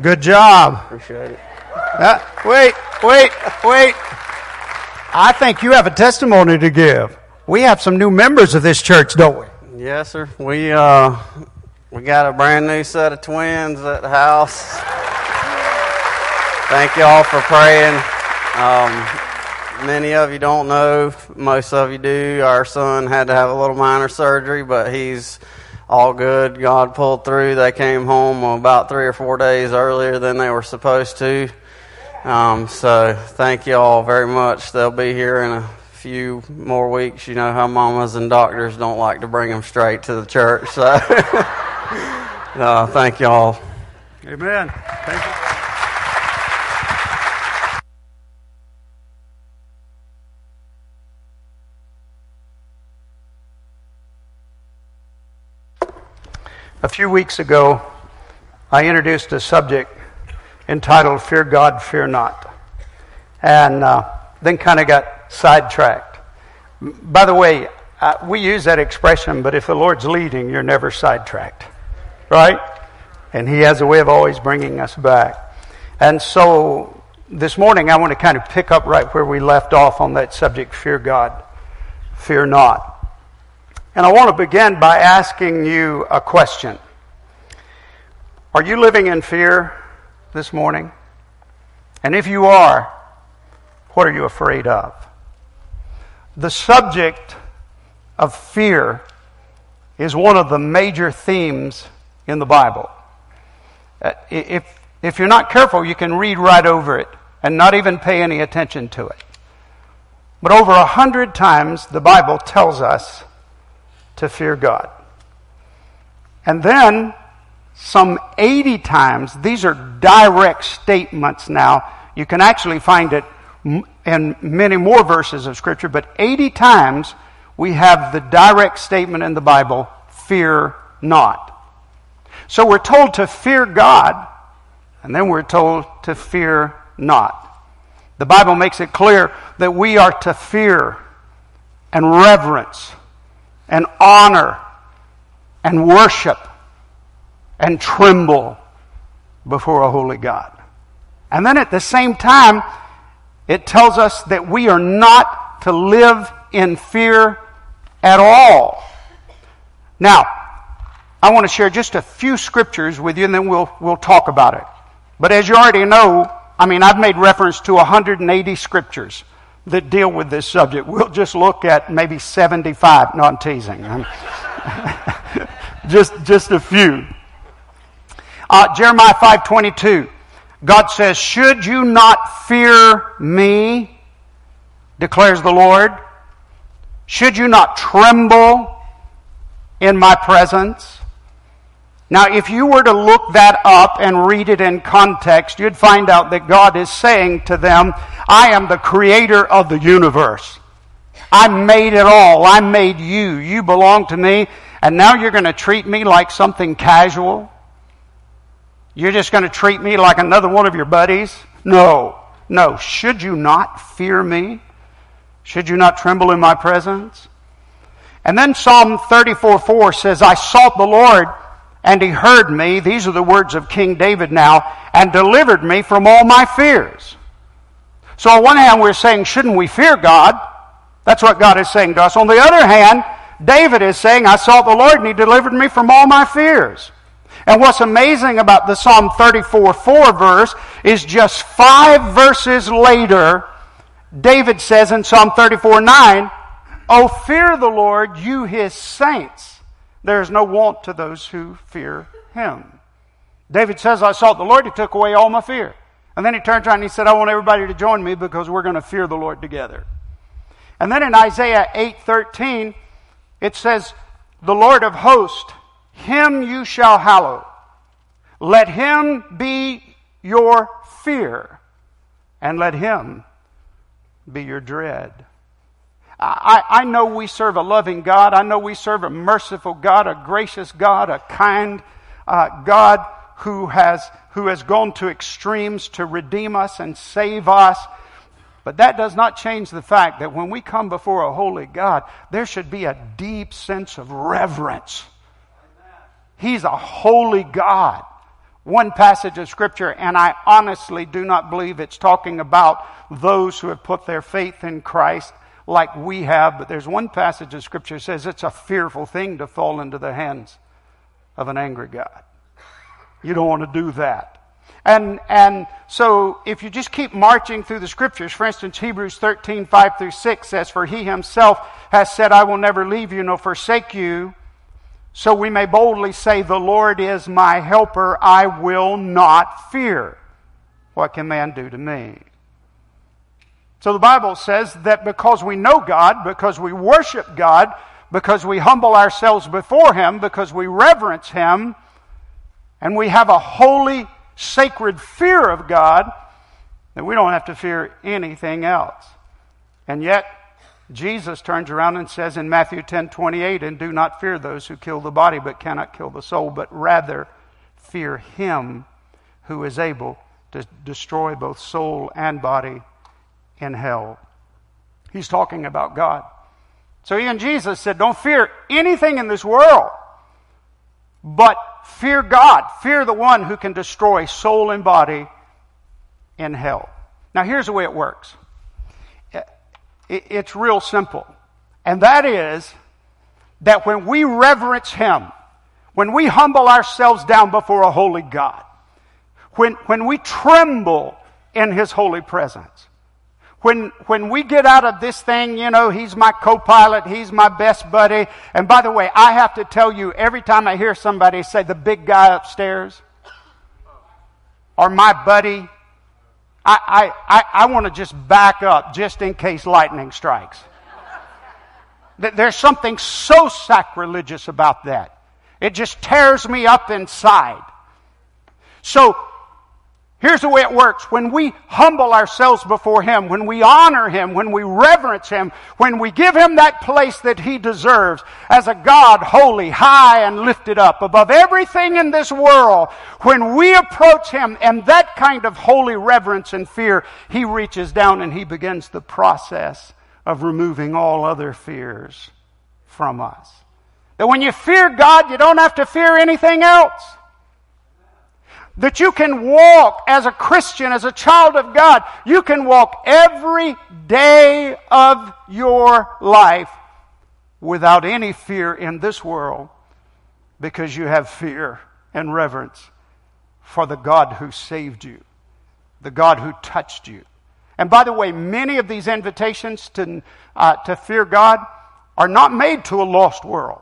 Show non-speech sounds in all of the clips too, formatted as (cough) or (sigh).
Good job. Appreciate it. Uh, wait, wait, wait. I think you have a testimony to give. We have some new members of this church, don't we? Yes, sir. We uh, we got a brand new set of twins at the house. Thank you all for praying. Um, many of you don't know. Most of you do. Our son had to have a little minor surgery, but he's all good. God pulled through. They came home about three or four days earlier than they were supposed to. Um, so thank you all very much. They'll be here in a few more weeks. You know how mamas and doctors don't like to bring them straight to the church. So (laughs) uh, thank you all. Amen. Thank you. A few weeks ago, I introduced a subject entitled Fear God, Fear Not, and uh, then kind of got sidetracked. By the way, uh, we use that expression, but if the Lord's leading, you're never sidetracked, right? And He has a way of always bringing us back. And so this morning, I want to kind of pick up right where we left off on that subject fear God, fear not. And I want to begin by asking you a question. Are you living in fear this morning? And if you are, what are you afraid of? The subject of fear is one of the major themes in the Bible. Uh, if, if you're not careful, you can read right over it and not even pay any attention to it. But over a hundred times, the Bible tells us to fear God. And then, some 80 times, these are direct statements now. You can actually find it in many more verses of Scripture, but 80 times we have the direct statement in the Bible fear not. So we're told to fear God, and then we're told to fear not. The Bible makes it clear that we are to fear and reverence and honor and worship and tremble before a holy God. And then at the same time, it tells us that we are not to live in fear at all. Now, I want to share just a few scriptures with you and then we'll, we'll talk about it. But as you already know, I mean, I've made reference to 180 scriptures that deal with this subject. We'll just look at maybe 75. No, I'm teasing. (laughs) just, just a few. Uh, Jeremiah 5.22. God says, Should you not fear me, declares the Lord? Should you not tremble in my presence? Now, if you were to look that up and read it in context, you'd find out that God is saying to them, I am the creator of the universe. I made it all. I made you. You belong to me. And now you're going to treat me like something casual? You're just going to treat me like another one of your buddies? No. No. Should you not fear me? Should you not tremble in my presence? And then Psalm 34 4 says, I sought the Lord and he heard me, these are the words of King David now, and delivered me from all my fears. So on one hand, we're saying, shouldn't we fear God? That's what God is saying to us. On the other hand, David is saying, I sought the Lord and he delivered me from all my fears. And what's amazing about the Psalm 34 4 verse is just five verses later, David says in Psalm 34 9, Oh, fear the Lord, you his saints there is no want to those who fear him. David says, I sought the Lord, he took away all my fear. And then he turned around and he said, I want everybody to join me because we're going to fear the Lord together. And then in Isaiah 8:13, it says, The Lord of hosts him you shall hallow. Let him be your fear, and let him be your dread. I, I know we serve a loving God. I know we serve a merciful God, a gracious God, a kind uh, God who has, who has gone to extremes to redeem us and save us. But that does not change the fact that when we come before a holy God, there should be a deep sense of reverence. He's a holy God. One passage of Scripture, and I honestly do not believe it's talking about those who have put their faith in Christ like we have, but there's one passage of Scripture that says it's a fearful thing to fall into the hands of an angry God. You don't want to do that. And, and so if you just keep marching through the scriptures, for instance, Hebrews 13, 5 through 6 says, For he himself has said, I will never leave you nor forsake you. So we may boldly say, The Lord is my helper, I will not fear. What can man do to me? So the Bible says that because we know God, because we worship God, because we humble ourselves before Him, because we reverence Him, and we have a holy, sacred fear of God, that we don't have to fear anything else. And yet, Jesus turns around and says in Matthew 10 28, and do not fear those who kill the body but cannot kill the soul, but rather fear Him who is able to destroy both soul and body in hell. He's talking about God. So even Jesus said, Don't fear anything in this world, but fear God. Fear the one who can destroy soul and body in hell. Now, here's the way it works it's real simple. And that is that when we reverence Him, when we humble ourselves down before a holy God, when, when we tremble in His holy presence, when, when we get out of this thing, you know, he's my co-pilot, he's my best buddy. And by the way, I have to tell you, every time I hear somebody say the big guy upstairs, or my buddy, I, I, I, I want to just back up just in case lightning strikes. There's something so sacrilegious about that. It just tears me up inside. So Here's the way it works. When we humble ourselves before Him, when we honor Him, when we reverence Him, when we give Him that place that He deserves as a God holy, high and lifted up above everything in this world, when we approach Him and that kind of holy reverence and fear, He reaches down and He begins the process of removing all other fears from us. That when you fear God, you don't have to fear anything else. That you can walk as a Christian, as a child of God. You can walk every day of your life without any fear in this world because you have fear and reverence for the God who saved you, the God who touched you. And by the way, many of these invitations to, uh, to fear God are not made to a lost world.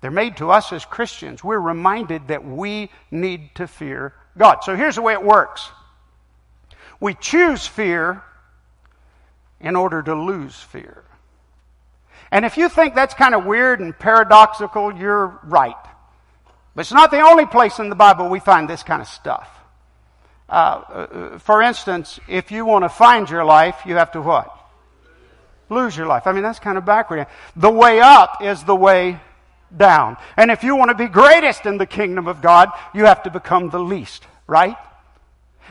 They're made to us as Christians. We're reminded that we need to fear God. So here's the way it works we choose fear in order to lose fear. And if you think that's kind of weird and paradoxical, you're right. But it's not the only place in the Bible we find this kind of stuff. Uh, uh for instance, if you want to find your life, you have to what? Lose your life. I mean, that's kind of backward. The way up is the way down. And if you want to be greatest in the kingdom of God, you have to become the least, right?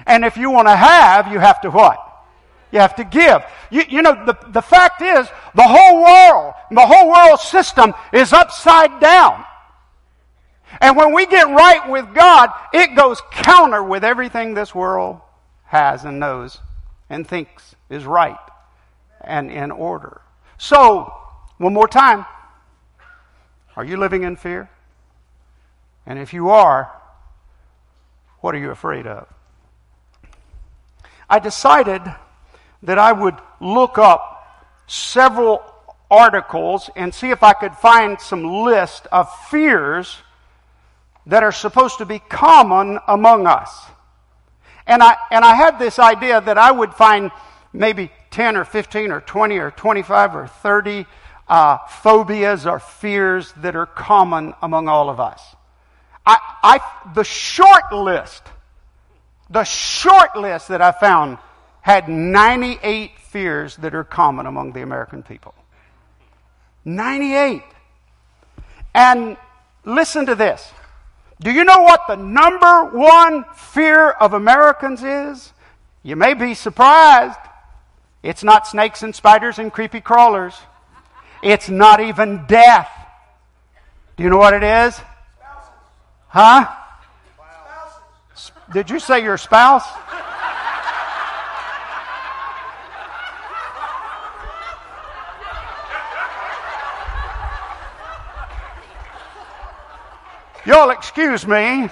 And if you want to have, you have to what? You have to give. You, you know, the, the fact is, the whole world, the whole world system is upside down. And when we get right with God, it goes counter with everything this world has and knows and thinks is right and in order. So, one more time. Are you living in fear? And if you are, what are you afraid of? I decided that I would look up several articles and see if I could find some list of fears that are supposed to be common among us. And I, and I had this idea that I would find maybe 10 or 15 or 20 or 25 or 30 uh, phobias or fears that are common among all of us. I, I, the short list, the short list that I found had 98 fears that are common among the American people. 98. And listen to this. Do you know what the number one fear of Americans is? You may be surprised. It's not snakes and spiders and creepy crawlers. It's not even death. Do you know what it is? Huh? Did you say your spouse? You'll excuse me.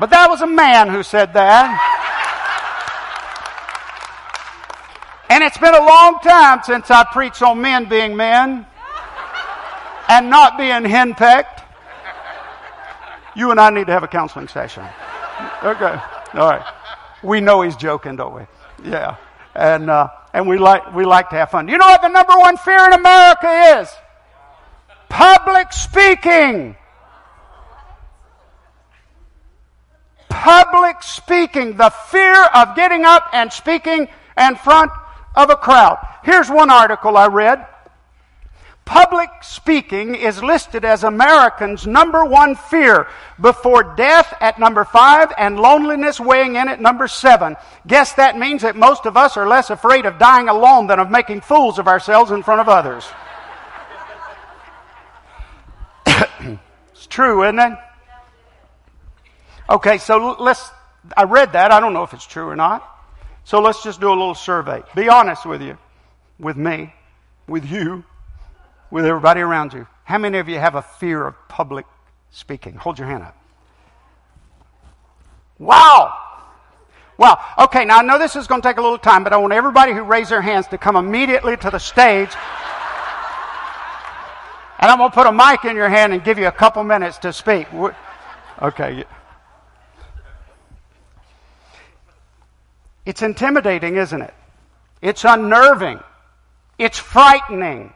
But that was a man who said that. And it's been a long time since I preached on men being men and not being henpecked. You and I need to have a counseling session. Okay. All right. We know he's joking, don't we? Yeah. And, uh, and we like, we like to have fun. You know what the number one fear in America is? Public speaking. Public speaking. The fear of getting up and speaking in front of a crowd. Here's one article I read. Public speaking is listed as Americans' number one fear before death at number five and loneliness weighing in at number seven. Guess that means that most of us are less afraid of dying alone than of making fools of ourselves in front of others. (coughs) it's true, isn't it? Okay, so let's, I read that. I don't know if it's true or not. So let's just do a little survey. Be honest with you, with me, with you with everybody around you. How many of you have a fear of public speaking? Hold your hand up. Wow! Wow. Okay, now I know this is going to take a little time, but I want everybody who raised their hands to come immediately to the stage. and I'm going to put a mic in your hand and give you a couple minutes to speak. Okay. It's intimidating, isn't it? It's unnerving. It's frightening.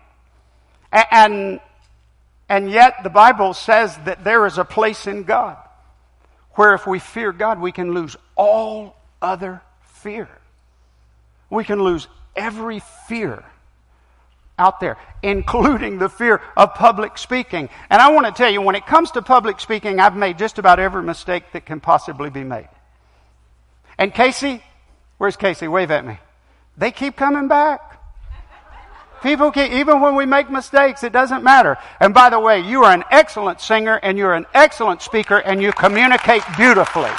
And, and yet the Bible says that there is a place in God where if we fear God, we can lose all other fear. We can lose every fear out there, including the fear of public speaking. And I want to tell you, when it comes to public speaking, I've made just about every mistake that can possibly be made. And Casey, where's Casey? Wave at me. They keep coming back. People can, even when we make mistakes, it doesn't matter. And by the way, you are an excellent singer and you're an excellent speaker and you communicate beautifully.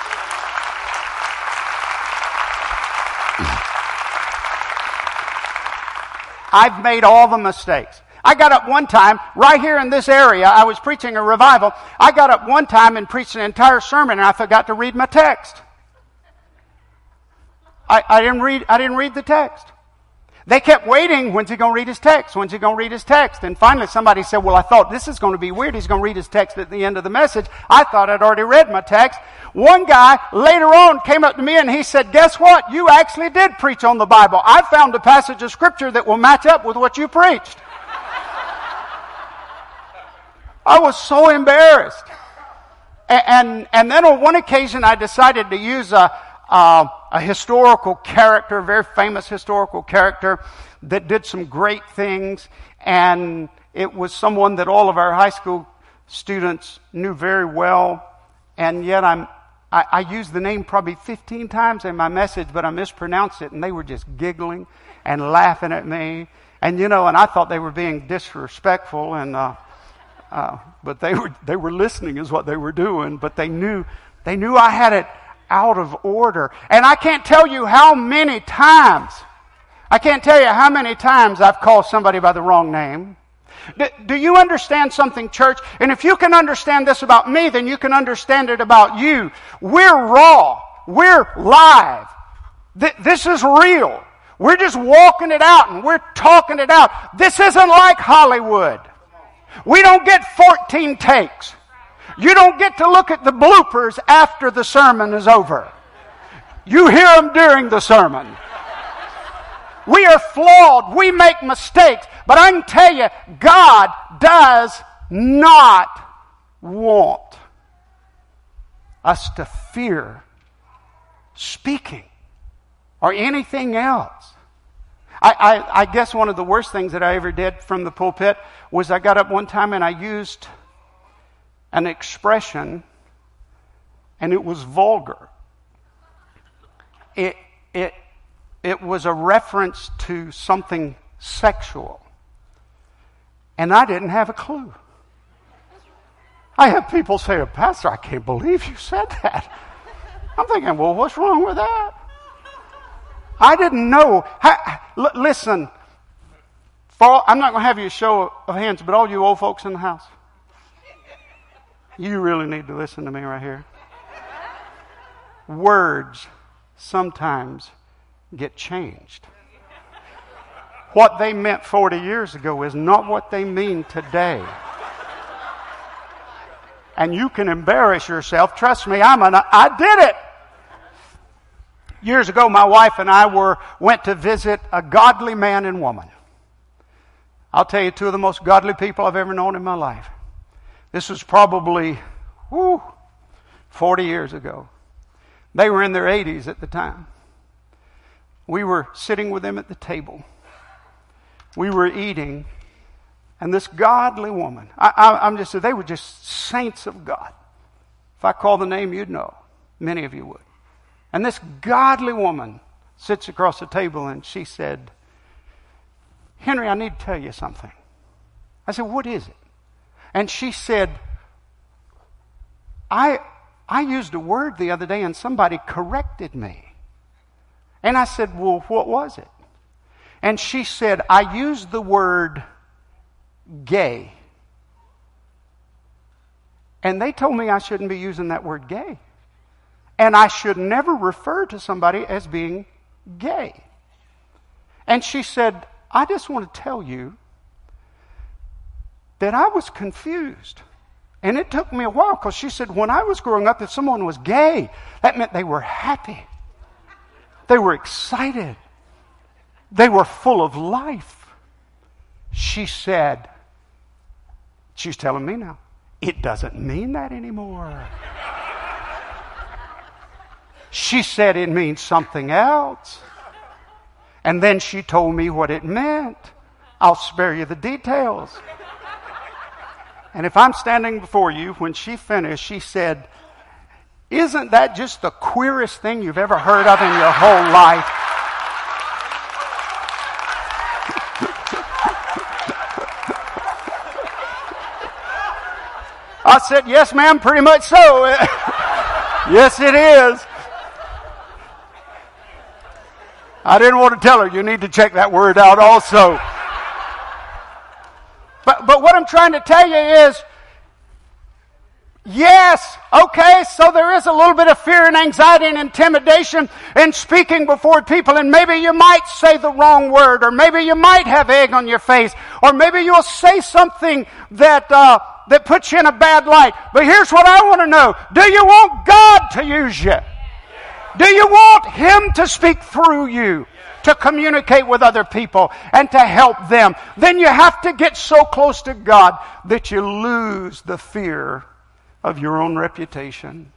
I've made all the mistakes. I got up one time, right here in this area, I was preaching a revival. I got up one time and preached an entire sermon and I forgot to read my text. I, I didn't read, I didn't read the text. They kept waiting. When's he going to read his text? When's he going to read his text? And finally somebody said, well, I thought this is going to be weird. He's going to read his text at the end of the message. I thought I'd already read my text. One guy later on came up to me and he said, guess what? You actually did preach on the Bible. I found a passage of scripture that will match up with what you preached. I was so embarrassed. And, and, and, then on one occasion I decided to use a, uh, a historical character, a very famous historical character that did some great things. And it was someone that all of our high school students knew very well. And yet I'm, I, I used the name probably 15 times in my message, but I mispronounced it. And they were just giggling and laughing at me. And you know, and I thought they were being disrespectful and, uh, uh, but they were, they were listening is what they were doing, but they knew, they knew I had it out of order. And I can't tell you how many times, I can't tell you how many times I've called somebody by the wrong name. Do you understand something, church? And if you can understand this about me, then you can understand it about you. We're raw. We're live. This is real. We're just walking it out and we're talking it out. This isn't like Hollywood. We don't get 14 takes. You don't get to look at the bloopers after the sermon is over. You hear them during the sermon. We are flawed. We make mistakes. But I can tell you, God does not want us to fear speaking or anything else. I, I, I, guess one of the worst things that I ever did from the pulpit was I got up one time and I used an expression and it was vulgar. It, it, it was a reference to something sexual. And I didn't have a clue. I have people say, Pastor, I can't believe you said that. I'm thinking, well, what's wrong with that? I didn't know. Listen, all, I'm not going to have you show of hands, but all you old folks in the house, you really need to listen to me right here. Words sometimes get changed. What they meant 40 years ago is not what they mean today. And you can embarrass yourself. Trust me, I'm an, I did it. Years ago, my wife and I were, went to visit a godly man and woman. I'll tell you, two of the most godly people I've ever known in my life. This was probably, whoo, 40 years ago. They were in their 80s at the time. We were sitting with them at the table. We were eating, and this godly woman, I, am just, they were just saints of God. If I call the name, you'd know. Many of you would. And this godly woman sits across the table and she said, Henry, I need to tell you something. I said, What is it? And she said, I, I used a word the other day and somebody corrected me. And I said, Well, what was it? And she said, I used the word gay. And they told me I shouldn't be using that word gay. And I should never refer to somebody as being gay. And she said, I just want to tell you that I was confused. And it took me a while because she said, when I was growing up, if someone was gay, that meant they were happy. They were excited. They were full of life. She said, she's telling me now, it doesn't mean that anymore. She said it means something else. And then she told me what it meant. I'll spare you the details. And if I'm standing before you, when she finished, she said, Isn't that just the queerest thing you've ever heard of in your whole life? I said, Yes, ma'am, pretty much so. (laughs) yes, it is. I didn't want to tell her, you need to check that word out also. But, but what I'm trying to tell you is, yes, okay, so there is a little bit of fear and anxiety and intimidation in speaking before people, and maybe you might say the wrong word, or maybe you might have egg on your face, or maybe you'll say something that, uh, that puts you in a bad light. But here's what I want to know. Do you want God to use you? Do you want Him to speak through you? To communicate with other people and to help them. Then you have to get so close to God that you lose the fear of your own reputation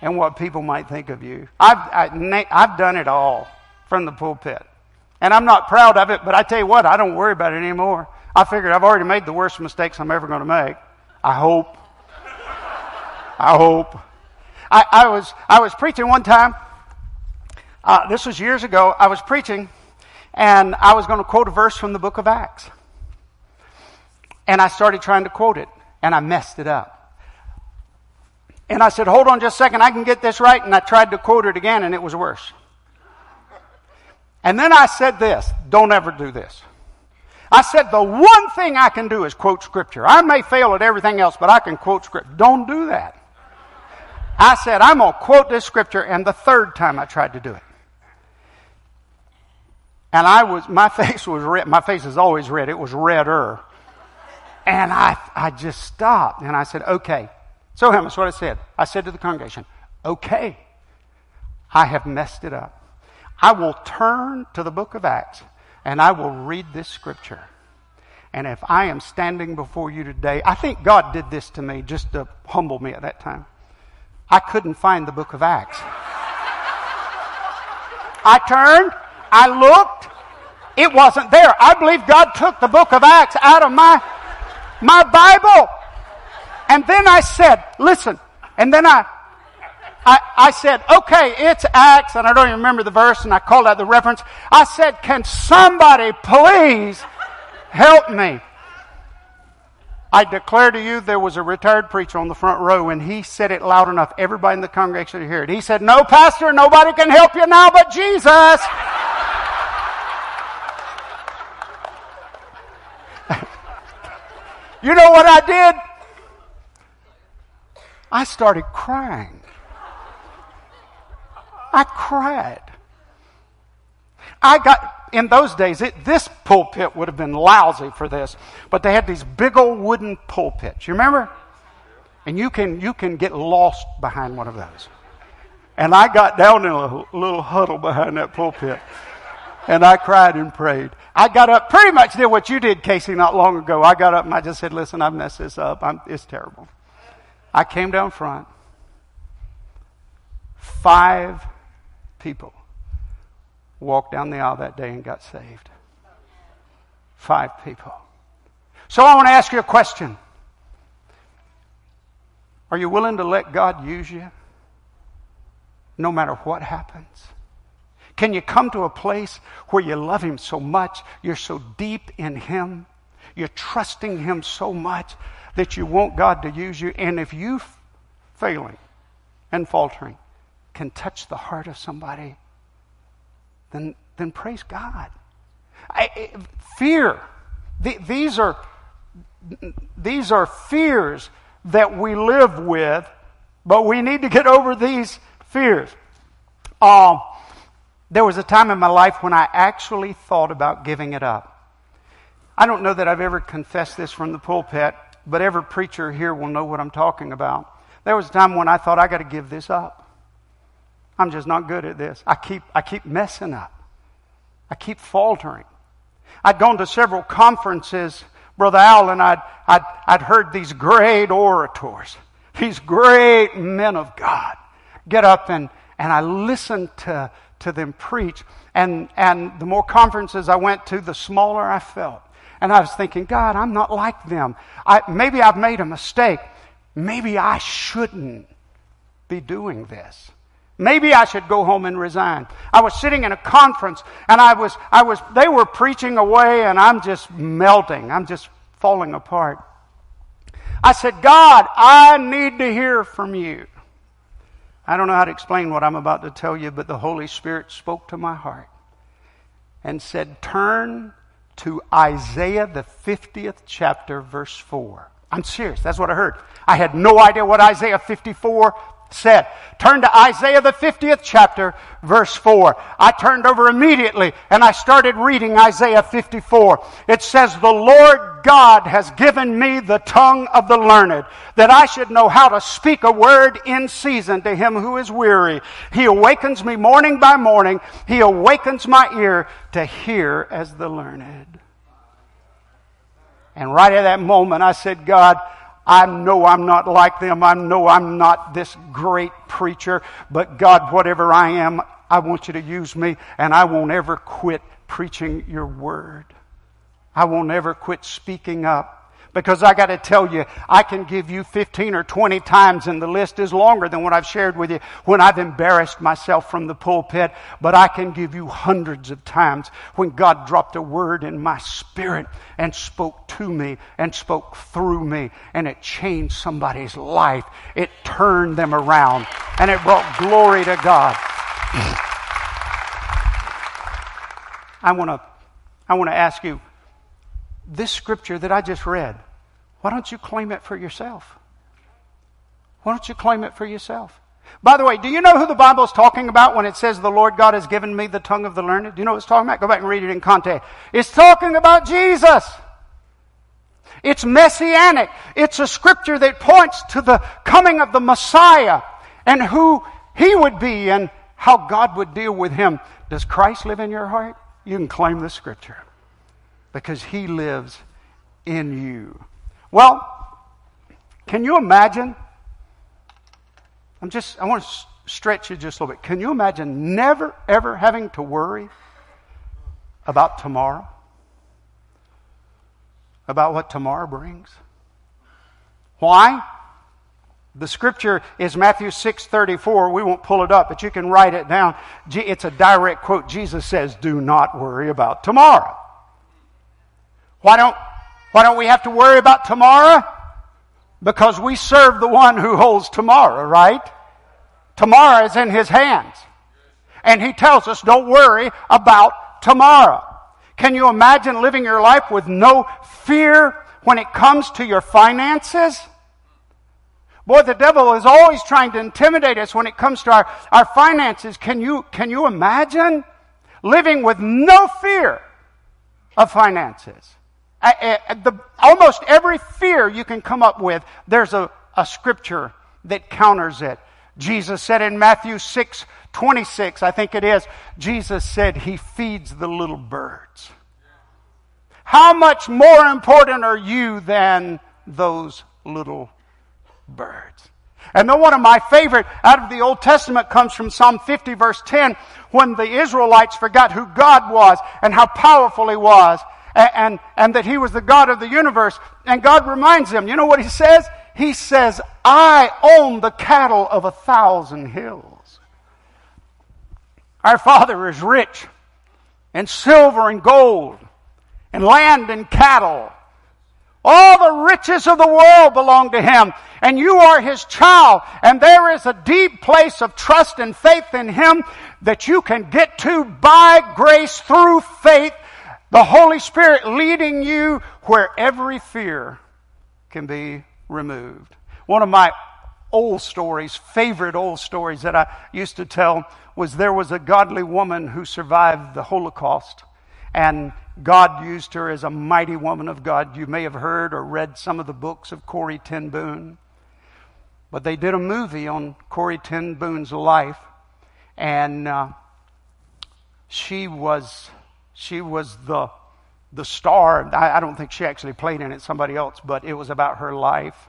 and what people might think of you. I've, I, I've done it all from the pulpit. And I'm not proud of it, but I tell you what, I don't worry about it anymore. I figured I've already made the worst mistakes I'm ever going to make. I hope. I hope. I, I, was, I was preaching one time. Uh, this was years ago. I was preaching, and I was going to quote a verse from the book of Acts. And I started trying to quote it, and I messed it up. And I said, Hold on just a second, I can get this right. And I tried to quote it again, and it was worse. And then I said this don't ever do this. I said, the one thing I can do is quote Scripture. I may fail at everything else, but I can quote Scripture. Don't do that. I said, I'm going to quote this scripture, and the third time I tried to do it. And I was, my face was red. My face is always red. It was redder. And I, I just stopped and I said, okay. So, that's what I said. I said to the congregation, okay, I have messed it up. I will turn to the book of Acts and I will read this scripture. And if I am standing before you today, I think God did this to me just to humble me at that time. I couldn't find the book of Acts. I turned, I looked, it wasn't there. I believe God took the book of Acts out of my, my Bible. And then I said, listen, and then I, I, I, said, okay, it's Acts, and I don't even remember the verse, and I called out the reference. I said, can somebody please Help me. I declare to you there was a retired preacher on the front row and he said it loud enough everybody in the congregation to hear it. He said, No, Pastor, nobody can help you now but Jesus. You know what I did? I started crying. I cried. I got in those days, it, this pulpit would have been lousy for this, but they had these big old wooden pulpits. You remember? And you can, you can get lost behind one of those. And I got down in a little huddle behind that pulpit. And I cried and prayed. I got up, pretty much did what you did, Casey, not long ago. I got up and I just said, listen, I've messed this up. I'm, it's terrible. I came down front. Five people walked down the aisle that day and got saved. Five people. So I want to ask you a question. Are you willing to let God use you no matter what happens? Can you come to a place where you love Him so much, you're so deep in Him, you're trusting Him so much that you want God to use you? And if you failing and faltering can touch the heart of somebody, then, then praise God. I, fear. The, these, are, these are fears that we live with, but we need to get over these fears. Um, there was a time in my life when I actually thought about giving it up. I don't know that I've ever confessed this from the pulpit, but every preacher here will know what I'm talking about. There was a time when I thought I got to give this up. I'm just not good at this. I keep, I keep messing up. I keep faltering. I'd gone to several conferences, Brother Al, and I'd, I'd, I'd heard these great orators, these great men of God get up and, and I listened to, to them preach. And, and the more conferences I went to, the smaller I felt. And I was thinking, God, I'm not like them. I, maybe I've made a mistake. Maybe I shouldn't be doing this. Maybe I should go home and resign. I was sitting in a conference and I was, I was, they were preaching away and I'm just melting. I'm just falling apart. I said, God, I need to hear from you. I don't know how to explain what I'm about to tell you, but the Holy Spirit spoke to my heart and said, Turn to Isaiah, the 50th chapter, verse 4. I'm serious. That's what I heard. I had no idea what Isaiah 54 said. Turn to Isaiah the 50th chapter, verse 4. I turned over immediately and I started reading Isaiah 54. It says, The Lord God has given me the tongue of the learned, that I should know how to speak a word in season to him who is weary. He awakens me morning by morning. He awakens my ear to hear as the learned. And right at that moment, I said, God, I know I'm not like them. I know I'm not this great preacher. But God, whatever I am, I want you to use me, and I won't ever quit preaching your word. I won't ever quit speaking up. Because I got to tell you, I can give you 15 or 20 times, and the list is longer than what I've shared with you when I've embarrassed myself from the pulpit. But I can give you hundreds of times when God dropped a word in my spirit and spoke to me and spoke through me, and it changed somebody's life. It turned them around, and it brought glory to God. I want to I want to ask you this scripture that I just read, why don't you claim it for yourself? Why don't you claim it for yourself? By the way, do you know who the Bible is talking about when it says the Lord God has given me the tongue of the learned? Do you know what it's talking about? Go back and read it in context. It's talking about Jesus. It's messianic. It's a scripture that points to the coming of the Messiah and who he would be and how God would deal with him. Does Christ live in your heart? You can claim the scripture because He lives in you. Well, can you imagine? I'm just, I want to stretch you just a little bit. Can you imagine never, ever having to worry about tomorrow? About what tomorrow brings? Why? The scripture is Matthew 6:34. We won't pull it up, but you can write it down. It's a direct quote. Jesus says, "Do not worry about tomorrow." Why don't why don't we have to worry about tomorrow? Because we serve the one who holds tomorrow, right? Tomorrow is in his hands. And he tells us, don't worry about tomorrow. Can you imagine living your life with no fear when it comes to your finances? Boy, the devil is always trying to intimidate us when it comes to our, our finances. Can you, can you imagine living with no fear of finances? The, almost every fear you can come up with, there's a, a scripture that counters it. Jesus said in Matthew 6 26, I think it is, Jesus said, He feeds the little birds. How much more important are you than those little birds. And then one of my favorite out of the Old Testament comes from Psalm 50 verse 10 when the Israelites forgot who God was and how powerful He was and, and, that He was the God of the universe. And God reminds him, you know what He says? He says, I own the cattle of a thousand hills. Our Father is rich in silver and gold and land and cattle all the riches of the world belong to Him, and you are His child, and there is a deep place of trust and faith in Him that you can get to by grace through faith, the Holy Spirit leading you where every fear can be removed. One of my old stories, favorite old stories that I used to tell, was there was a godly woman who survived the Holocaust, and God used her as a mighty woman of God. You may have heard or read some of the books of Corrie Ten Boom. But they did a movie on Corrie Ten Boom's life, and uh, she was she was the the star. I, I don't think she actually played in it; somebody else. But it was about her life.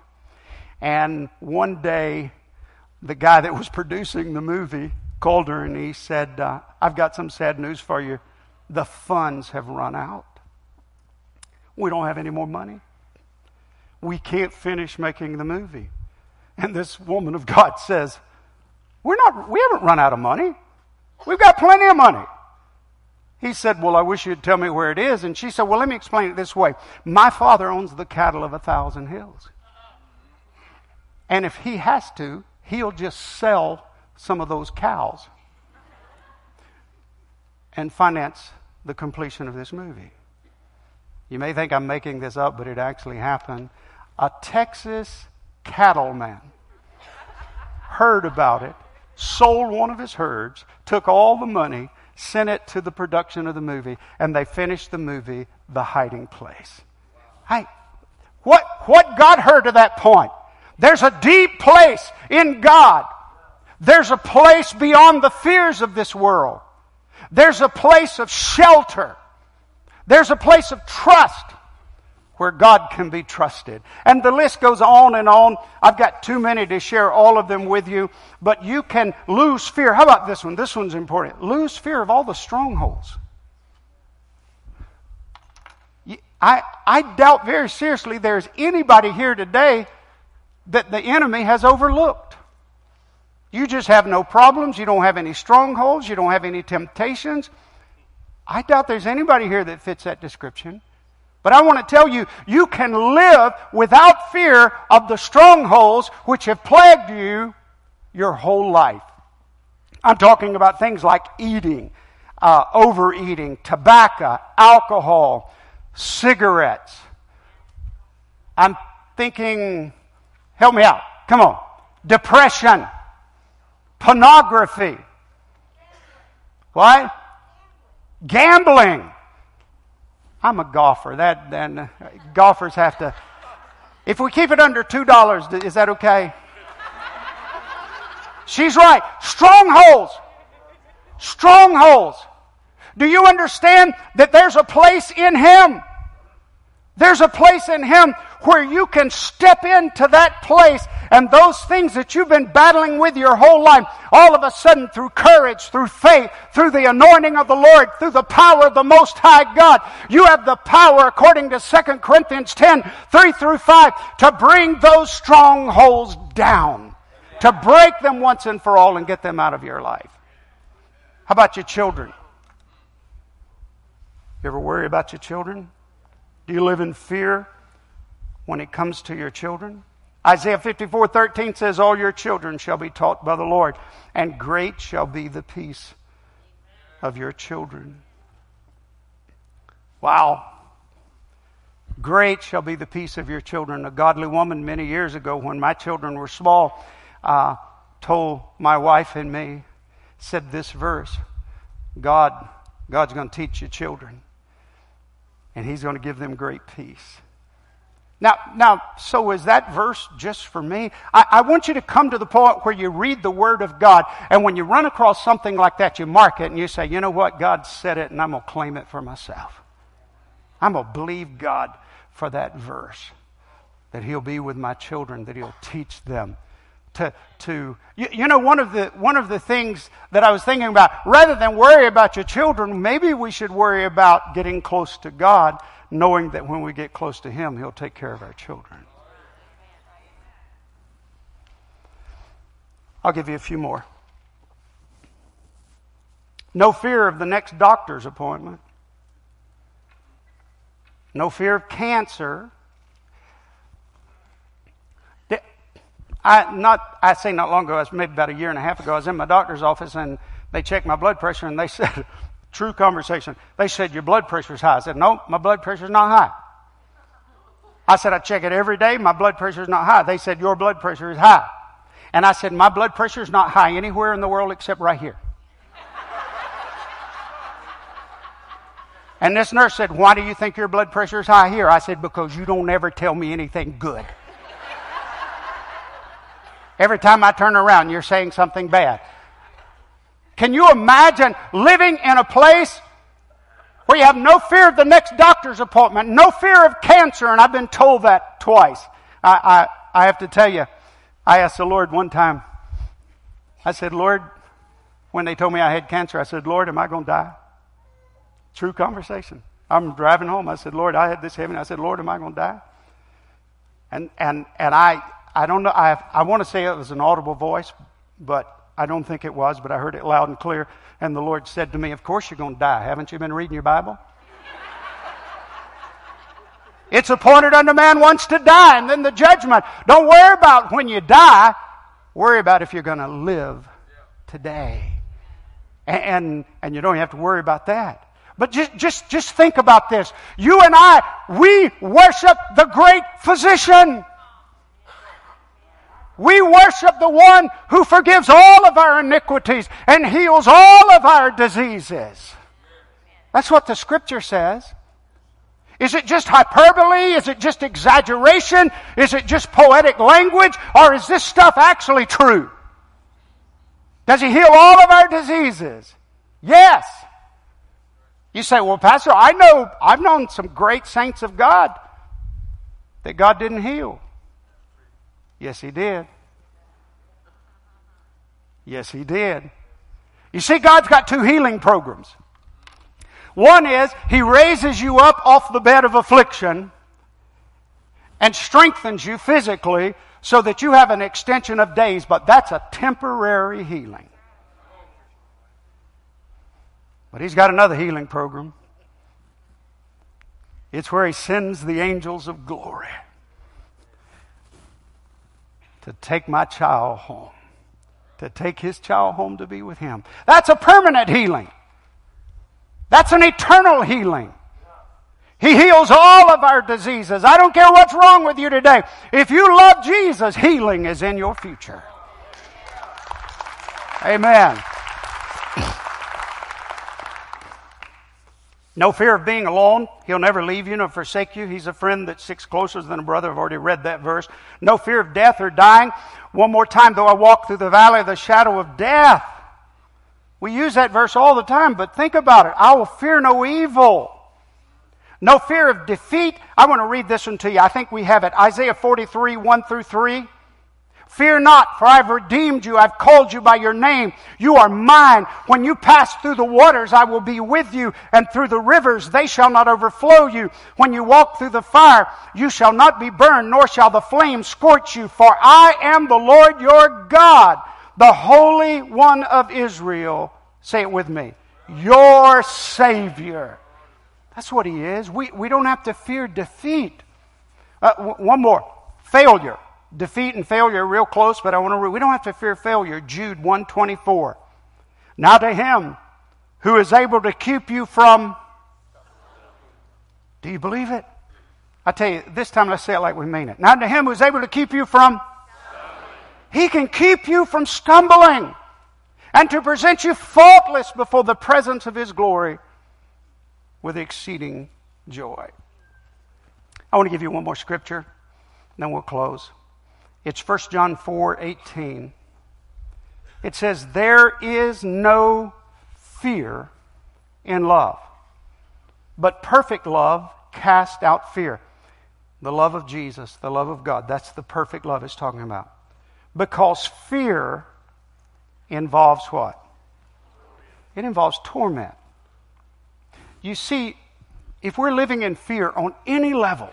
And one day, the guy that was producing the movie called her and he said, uh, "I've got some sad news for you." the funds have run out. We don't have any more money. We can't finish making the movie. And this woman of God says, We're not, we haven't run out of money. We've got plenty of money. He said, Well, I wish you'd tell me where it is. And she said, Well, let me explain it this way. My father owns the cattle of a thousand hills. And if he has to, he'll just sell some of those cows and finance the completion of this movie. You may think I'm making this up, but it actually happened. A Texas cattleman heard about it, sold one of his herds, took all the money, sent it to the production of the movie, and they finished the movie, The Hiding Place. Hey, what, what got her to that point? There's a deep place in God. There's a place beyond the fears of this world. There's a place of shelter. There's a place of trust where God can be trusted. And the list goes on and on. I've got too many to share all of them with you, but you can lose fear. How about this one? This one's important. Lose fear of all the strongholds. I, I doubt very seriously there's anybody here today that the enemy has overlooked. You just have no problems. You don't have any strongholds. You don't have any temptations. I doubt there's anybody here that fits that description. But I want to tell you, you can live without fear of the strongholds which have plagued you your whole life. I'm talking about things like eating, uh, overeating, tobacco, alcohol, cigarettes. I'm thinking, help me out. Come on. Depression pornography. What? Gambling. I'm a golfer. That then uh, golfers have to. If we keep it under two dollars, is that okay? She's right. Strongholds. Strongholds. Do you understand that there's a place in Him There's a place in Him where you can step into that place and those things that you've been battling with your whole life, all of a sudden through courage, through faith, through the anointing of the Lord, through the power of the Most High God, you have the power, according to 2 Corinthians 10, 3 through 5, to bring those strongholds down, to break them once and for all and get them out of your life. How about your children? You ever worry about your children? Do you live in fear when it comes to your children? Isaiah 54 13 says, All your children shall be taught by the Lord, and great shall be the peace of your children. Wow. Great shall be the peace of your children. A godly woman many years ago, when my children were small, uh, told my wife and me, said this verse God, God's going to teach your children and he's going to give them great peace. Now, now, so is that verse just for me? I, I, want you to come to the point where you read the Word of God, and when you run across something like that, you mark it and you say, you know what? God said it, and I'm going to claim it for myself. I'm going to believe God for that verse, that He'll be with my children, that He'll teach them to, to you, you, know one of the one of the things that I was thinking about rather than worry about your children maybe we should worry about getting close to God knowing that when we get close to him he'll take care of our children. I'll give you a few more. No fear of the next doctor's appointment. No fear of cancer I not I say not long ago, was maybe about a year and a half ago, I was in my doctor's office and they checked my blood pressure and they (laughs) said, true conversation. They said your blood pressure is high. I said, no, my blood pressure is not high. I said I check it every day. My blood pressure is not high. They said your blood pressure is high, and I said my blood pressure is not high anywhere in the world except right here. And this nurse said, Why do you think your blood pressure is high here? I said, Because you don't ever tell me anything good. Every time I turn around, you're saying something bad. Can you imagine living in a place where you have no fear of the next doctor's appointment, no fear of cancer? And I've been told that twice. I, I, I have to tell you, I asked the Lord one time, I said, Lord, when they told me I had cancer, I said, Lord, am I going to die? True conversation. I'm driving home. I said, Lord, I had this heaven. I said, Lord, am I going to die? And, and, and I, I don't know. I, I want to say it was an audible voice, but I don't think it was, but I heard it loud and clear. And the Lord said to me, Of course you're going to die. Haven't you been reading your Bible? (laughs) it's appointed unto man once to die, and then the judgment. Don't worry about when you die. Worry about if you're going to live today. And, and, and you don't have to worry about that. But just, just, just think about this. You and I, we worship the great physician. We worship the one who forgives all of our iniquities and heals all of our diseases. That's what the scripture says. Is it just hyperbole? Is it just exaggeration? Is it just poetic language? Or is this stuff actually true? Does he heal all of our diseases? Yes. You say, well, Pastor, I know, I've known some great saints of God that God didn't heal. Yes, he did. Yes, he did. You see, God's got two healing programs. One is he raises you up off the bed of affliction and strengthens you physically so that you have an extension of days, but that's a temporary healing. But he's got another healing program. It's where he sends the angels of glory to take my child home, to take his child home to be with him. That's a permanent healing. That's an eternal healing. He heals all of our diseases. I don't care what's wrong with you today. If you love Jesus, healing is in your future. Amen. No fear of being alone. He'll never leave you nor forsake you. He's a friend that sticks closer than a brother. I've already read that verse. No fear of death or dying. One more time, though I walk through the valley of the shadow of death. We use that verse all the time, but think about it. I will fear no evil. No fear of defeat. I want to read this one to you. I think we have it. Isaiah 43, 1 through 3. Fear not, for I've redeemed you. I've called you by your name. You are mine. When you pass through the waters, I will be with you, and through the rivers, they shall not overflow you. When you walk through the fire, you shall not be burned, nor shall the flame scorch you. For I am the Lord your God, the Holy One of Israel. Say it with me. Your Savior. That's what He is. We, we don't have to fear defeat. Uh, w- one more failure defeat and failure are real close, but I want to read. We don't have to fear failure. Jude 124. Now to him who is able to keep you from. Do you believe it? I tell you, this time let's say it like we mean it. Now to him who is able to keep you from. He can keep you from stumbling and to present you faultless before the presence of his glory with exceeding joy. I want to give you one more scripture, then we'll close. It's 1 John 4 18. It says, There is no fear in love, but perfect love casts out fear. The love of Jesus, the love of God, that's the perfect love it's talking about. Because fear involves what? It involves torment. You see, if we're living in fear on any level,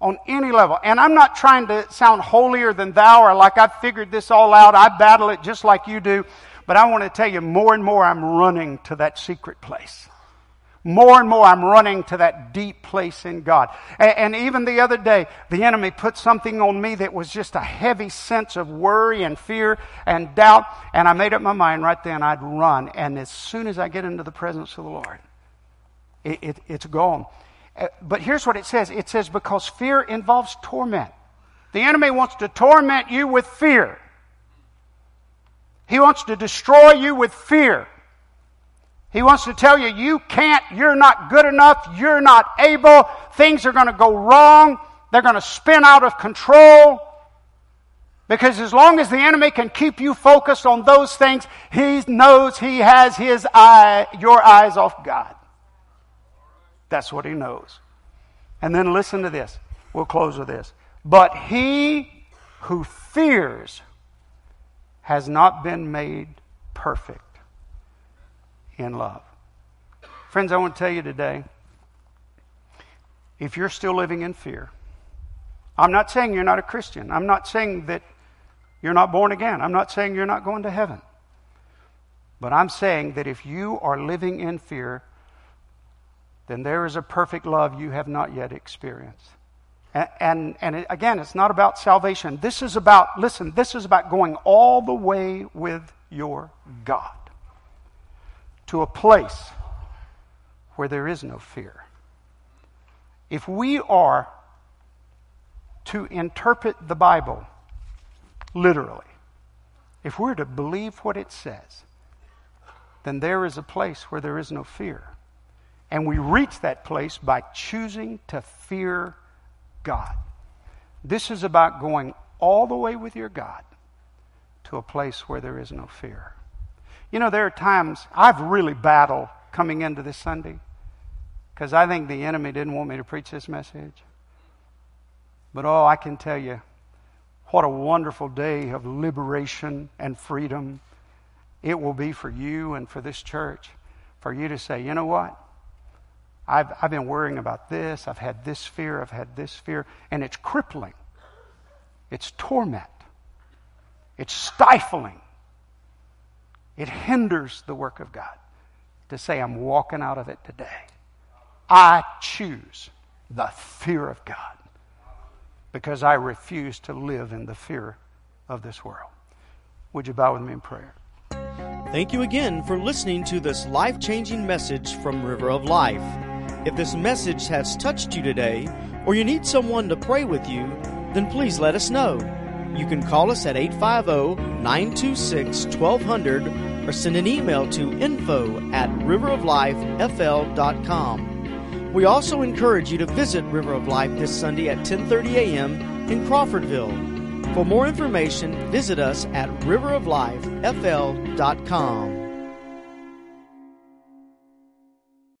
on any level. And I'm not trying to sound holier than thou or like I've figured this all out. I battle it just like you do. But I want to tell you more and more I'm running to that secret place. More and more I'm running to that deep place in God. And, and even the other day, the enemy put something on me that was just a heavy sense of worry and fear and doubt. And I made up my mind right then I'd run. And as soon as I get into the presence of the Lord, it, it, it's gone. Uh, but here's what it says it says, because fear involves torment. The enemy wants to torment you with fear. He wants to destroy you with fear. He wants to tell you, you can't, you're not good enough, you're not able, things are going to go wrong, they're going to spin out of control. Because as long as the enemy can keep you focused on those things, he knows he has his eye, your eyes off God. That's what he knows. And then listen to this. We'll close with this. But he who fears has not been made perfect in love. Friends, I want to tell you today if you're still living in fear, I'm not saying you're not a Christian. I'm not saying that you're not born again. I'm not saying you're not going to heaven. But I'm saying that if you are living in fear, then there is a perfect love you have not yet experienced. And, and, and it, again, it's not about salvation. This is about, listen, this is about going all the way with your God to a place where there is no fear. If we are to interpret the Bible literally, if we're to believe what it says, then there is a place where there is no fear. And we reach that place by choosing to fear God. This is about going all the way with your God to a place where there is no fear. You know, there are times I've really battled coming into this Sunday because I think the enemy didn't want me to preach this message. But oh, I can tell you what a wonderful day of liberation and freedom it will be for you and for this church for you to say, you know what? I've, I've been worrying about this. I've had this fear. I've had this fear. And it's crippling. It's torment. It's stifling. It hinders the work of God to say, I'm walking out of it today. I choose the fear of God because I refuse to live in the fear of this world. Would you bow with me in prayer? Thank you again for listening to this life changing message from River of Life. If this message has touched you today, or you need someone to pray with you, then please let us know. You can call us at 850 926 1200 or send an email to info at riveroflifefl.com. We also encourage you to visit River of Life this Sunday at 10:30 a.m. in Crawfordville. For more information, visit us at riveroflifefl.com.